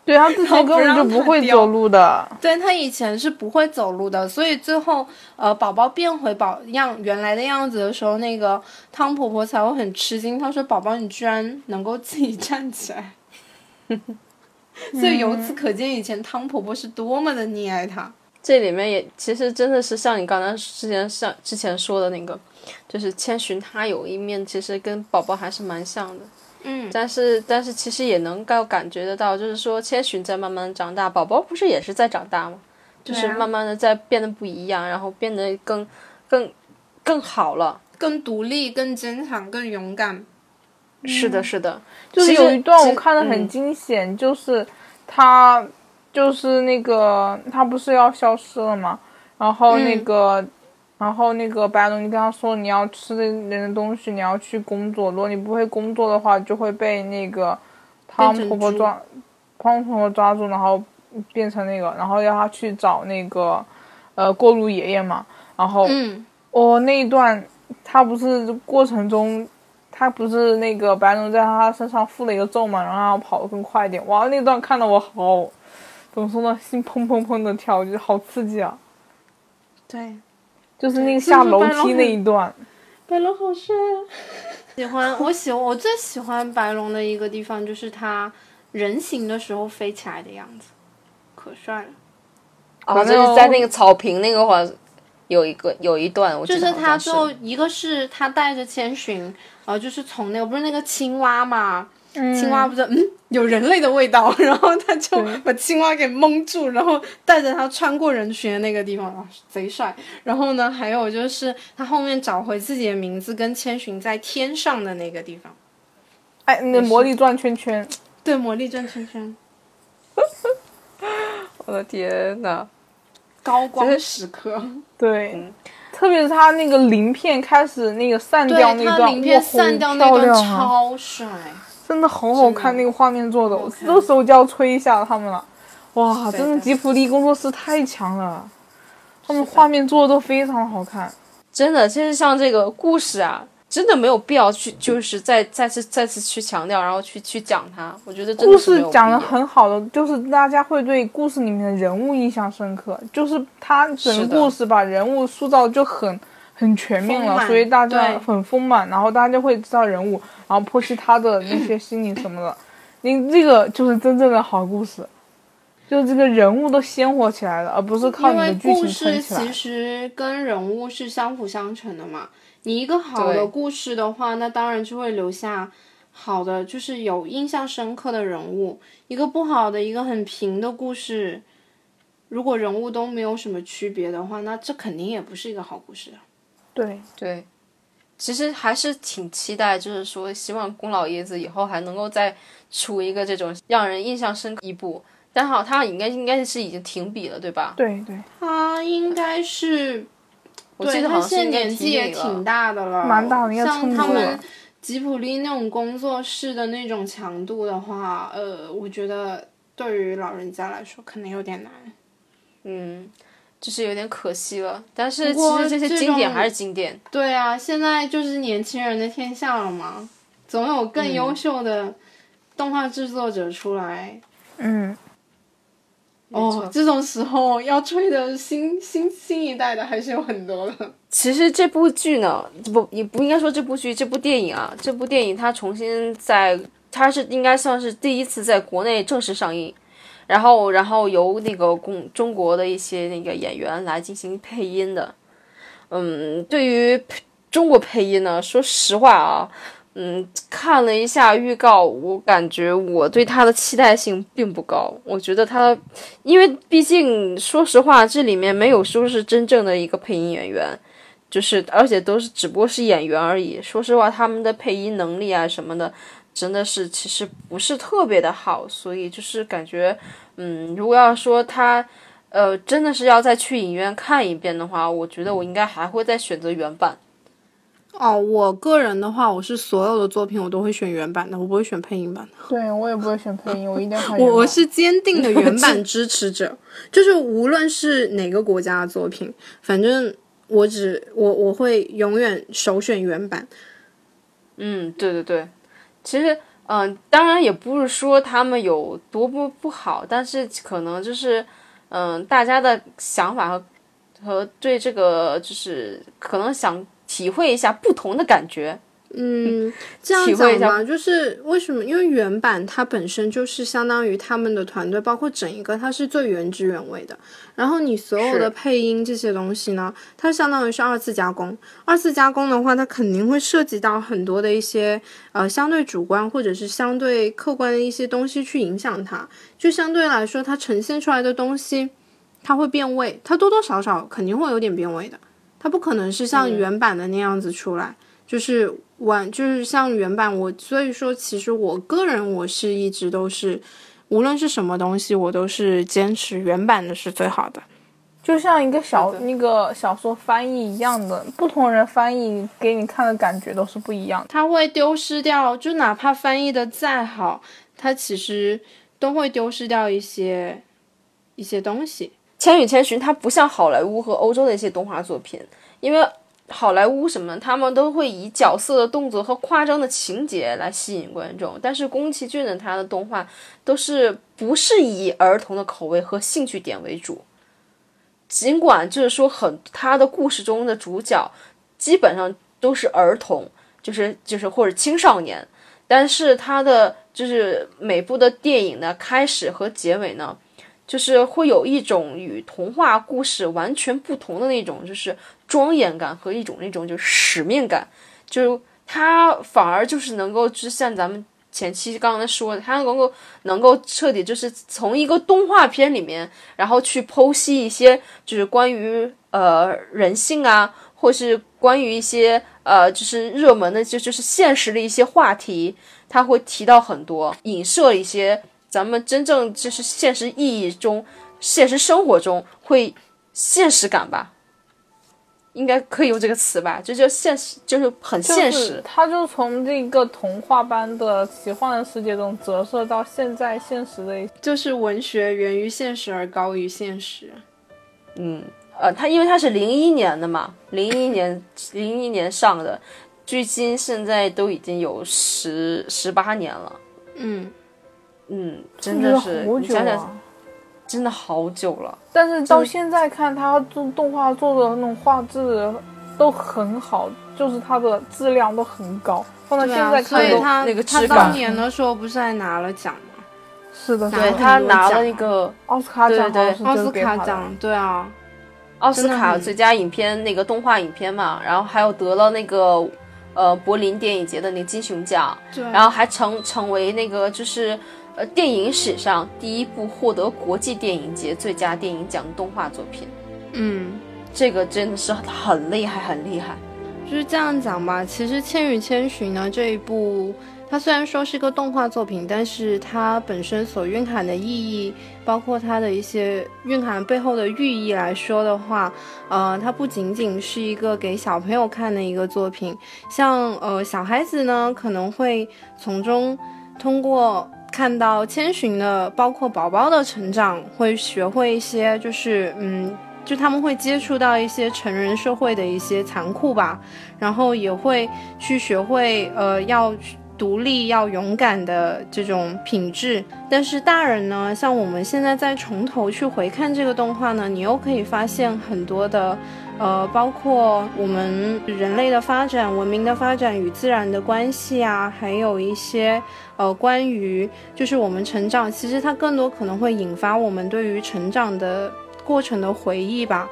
对，他自从根本就不会走路的。对他以前是不会走路的，所以最后呃宝宝变回宝样原来的样子的时候，那个汤婆婆才会很吃惊，她说：“宝宝，你居然能够自己站起来。”所以由此可见，以前汤婆婆是多么的溺爱他。这里面也其实真的是像你刚才之前像之前说的那个，就是千寻他有一面其实跟宝宝还是蛮像的，嗯，但是但是其实也能够感觉得到，就是说千寻在慢慢长大，宝宝不是也是在长大吗？就是慢慢的在变得不一样，然后变得更更更好了。更独立、更坚强、更勇敢。是的，是的，就是有一段我看的很嗯惊险，就是他就是那个他不是要消失了吗？然后那嗯个，然后那个白龙，你跟他说你要吃的人的东西，你要去工作，如果你不会工作的话，就会被那个汤婆婆抓，汤婆婆抓住，然后变成那个，然后要他去找那个呃过路爷爷嘛，然后嗯，哦，那一段他不是过程中，他不是那个白龙在他身上附了一个咒嘛，然后让他跑得更快一点。哇，那段看得我好，怎么说呢，心砰砰砰的跳，就是好刺激啊！对，就是那个下楼梯那一段，白龙好帅啊！喜欢，我喜欢，我最喜欢白龙的一个地方就是他人形的时候飞起来的样子，可帅了。啊，反正就是在那个草坪那个话，有一个有一段，就是他最后一个是他带着千寻，呃，就是从那个不是那个青蛙嘛，青蛙不是嗯有人类的味道，然后他就把青蛙给蒙住，然后带着他穿过人群的那个地方，啊，贼帅。然后呢，还有就是他后面找回自己的名字，跟千寻在天上的那个地方，哎，那魔力转圈圈，对，魔力转圈圈，我的天呐，高光时刻。对，特别是他那个鳞片开始那个散掉那段，他鳞片散掉那段！超帅，真的好好看，那个画面做的，我这时候就要吹一下他们了。哇，真的吉普力工作室太强了，他们画面做的都非常好看。真的，其实像这个故事啊，真的没有必要去，就是再再次再次去强调，然后去去讲它。我觉得真故事讲的很好的，就是大家会对故事里面的人物印象深刻，就是他整个故事把人物塑造就很很全面了，所以大家很丰满，然后大家就会知道人物，然后剖析他的那些 心理什么的。你这个就是真正的好故事，就是这个人物都鲜活起来了，而不是靠因为你的剧情故事撑起来其。实跟人物是相辅相成的嘛。你一个好的故事的话，那当然就会留下好的，就是有印象深刻的人物。一个不好的，一个很平的故事，如果人物都没有什么区别的话，那这肯定也不是一个好故事啊。对，对，其实还是挺期待，就是说，希望宫老爷子以后还能够再出一个这种让人印象深刻一部。但好，他应该应该是已经停笔了，对吧？对对，他应该是，我记得好像现在年纪也挺大的了，蛮大的应该像他们吉普力那种工作室的那种强度的话，呃，我觉得对于老人家来说可能有点难。嗯，就是有点可惜了。但是其实这些经典还是经典。对啊，现在就是年轻人的天下了嘛，总有更优秀的动画制作者出来。嗯，哦，这种时候要吹的新新新一代的还是有很多的。其实这部剧呢，不也不应该说这部剧，这部电影啊，这部电影它重新在，它是应该算是第一次在国内正式上映。然后然后由那个中中国的一些那个演员来进行配音的。嗯，对于中国配音呢，说实话啊，嗯，看了一下预告，我感觉我对他的期待性并不高。我觉得他，因为毕竟说实话，这里面没有说是真正的一个配音演员，就是而且都是只不过是演员而已。说实话，他们的配音能力啊什么的，真的是其实不是特别的好，所以就是感觉，嗯，如果要说他。呃，真的是要再去影院看一遍的话，我觉得我应该还会再选择原版。哦，我个人的话，我是所有的作品我都会选原版的，我不会选配音版的。对我也不会选配音，我一定 我我是坚定的原版 支持者，就是无论是哪个国家的作品，反正我只我我会永远首选原版。嗯，对对对，其实嗯，当然也不是说他们有多不不好，但是可能就是。嗯，大家的想法和和对这个就是可能想体会一下不同的感觉。嗯，这样讲吧，就是为什么？因为原版它本身就是相当于他们的团队，包括整一个，它是最原汁原味的。然后你所有的配音这些东西呢，它相当于是二次加工。二次加工的话，它肯定会涉及到很多的一些呃相对主观或者是相对客观的一些东西去影响它。就相对来说，它呈现出来的东西，它会变味，它多多少少肯定会有点变味的。它不可能是像原版的那样子出来，就是。完就是像原版我，所以说其实我个人我是一直都是，无论是什么东西，我都是坚持原版的是最好的。就像一个小那个小说翻译一样的，不同人翻译给你看的感觉都是不一样。它会丢失掉，就哪怕翻译的再好，它其实都会丢失掉一些一些东西。《千与千寻》它不像好莱坞和欧洲的一些动画作品，因为。好莱坞什么，他们都会以角色的动作和夸张的情节来吸引观众，但是宫崎骏的他的动画都是不是以儿童的口味和兴趣点为主，尽管就是说很他的故事中的主角基本上都是儿童，就是就是或者青少年，但是他的就是每部的电影的开始和结尾呢。就是会有一种与童话故事完全不同的那种，就是庄严感和一种那种就是使命感，就它反而就是能够，就像咱们前期刚刚说的，它能够能够彻底就是从一个动画片里面，然后去剖析一些就是关于呃人性啊，或是关于一些呃就是热门的就就是现实的一些话题，它会提到很多，影射一些。咱们真正就是现实意义中、现实生活中会现实感吧，应该可以用这个词吧？就叫现实，就是很现实。它就从这个童话般的奇幻的世界中折射到现在现实的，就是文学源于现实而高于现实。嗯，呃，它因为它是零一年的嘛，零一年 零一年上的，距今现在都已经有十十八年了。嗯。嗯，真的是，你想想，真的好久了。但是到现在看，他做动画做的那种画质都很好，就是它的质量都很高。放到现在看，他那个他当年的时候不是还拿了奖吗？是的，对他拿了一个奥斯卡奖，对奥斯卡奖，对啊，奥斯卡最佳影片那个动画影片嘛，然后还有得了那个呃柏林电影节的那个金熊奖，然后还成成为那个就是。呃，电影史上第一部获得国际电影节最佳电影奖的动画作品，嗯，这个真的是很厉害，很厉害。就是这样讲吧，其实《千与千寻》呢这一部，它虽然说是个动画作品，但是它本身所蕴含的意义，包括它的一些蕴含背后的寓意来说的话，呃，它不仅仅是一个给小朋友看的一个作品，像呃小孩子呢可能会从中通过。看到千寻的，包括宝宝的成长，会学会一些，就是嗯，就他们会接触到一些成人社会的一些残酷吧，然后也会去学会呃要独立、要勇敢的这种品质。但是大人呢，像我们现在再从头去回看这个动画呢，你又可以发现很多的呃，包括我们人类的发展、文明的发展与自然的关系啊，还有一些呃关于就是我们成长，其实它更多可能会引发我们对于成长的过程的回忆吧。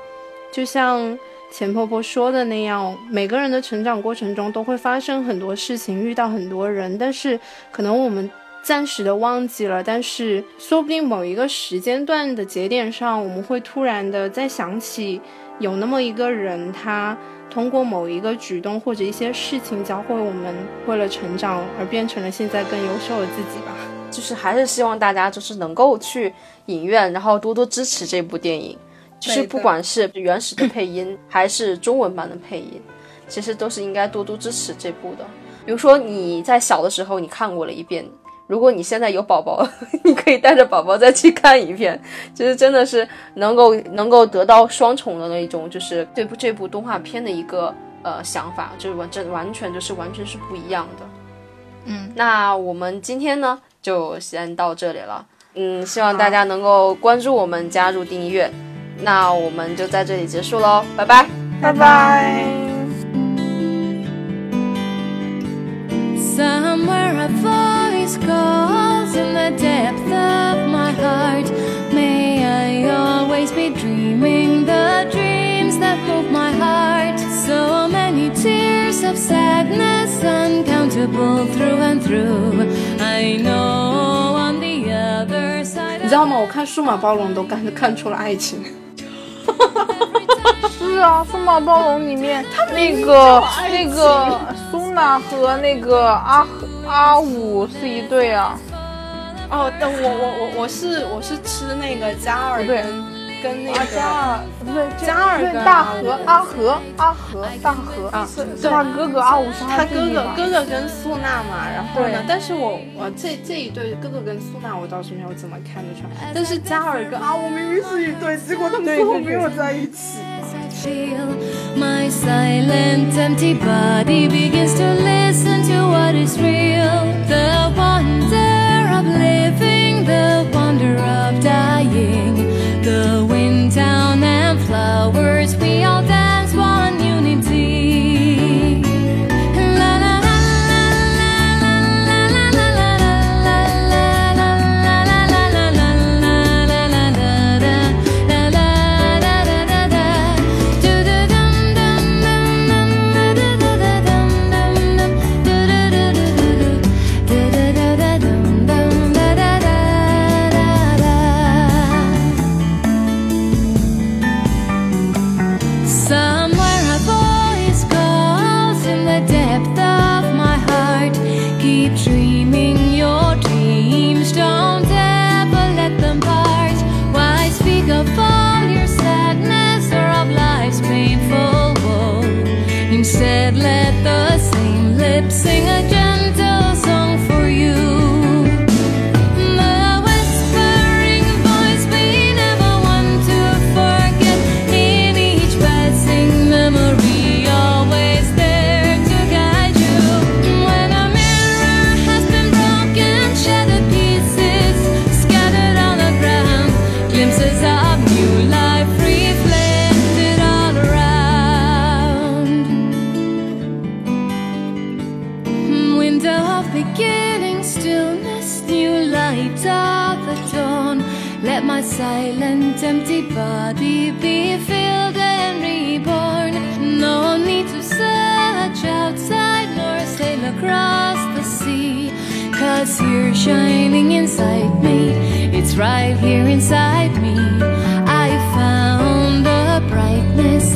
就像钱婆婆说的那样，每个人的成长过程中都会发生很多事情，遇到很多人，但是可能我们暂时的忘记了，但是说不定某一个时间段的节点上，我们会突然的再想起。有那么一个人，他通过某一个举动或者一些事情，教会我们为了成长而变成了现在更优秀的自己吧。就是还是希望大家就是能够去影院，然后多多支持这部电影。就是不管是原始的配音，还是中文版的配音，其实都是应该多多支持这部的。比如说你在小的时候你看过了一遍。如果你现在有宝宝，你可以带着宝宝再去看一遍，就是真的是能够能够得到双重的那一种，就是对这部动画片的一个呃想法，就是完这完全就是完全是不一样的。嗯，那我们今天呢就先到这里了，嗯，希望大家能够关注我们，加入订阅，那我们就在这里结束喽，拜拜，拜拜。Somewhere a voice calls in the depth of my heart. May I always be dreaming the dreams that move my heart. So many tears of sadness, uncountable through and through. I know on the other side. 你知道吗？我看数码暴龙都看看出了爱情。是啊，数码暴龙里面那个那个苏娜和那个阿 阿五是一对啊。哦，但我我我我是我是吃那个加尔跟跟那个加尔不对加尔跟大和阿和阿和大和。啊，是是他哥哥阿五是他哥哥哥哥跟素娜嘛，然后呢，但是我我这这一对哥哥跟素娜我倒是没有怎么看得出来，但是加尔跟阿五明明是一对，结果他们最后没有在一起。Feel. My silent empty body begins to listen to what is real. The wonder of living the wonder of dying. The wind down and flowers we all Instead, let the same lips sing a tear shining inside me. It's right here inside me. I found the brightness.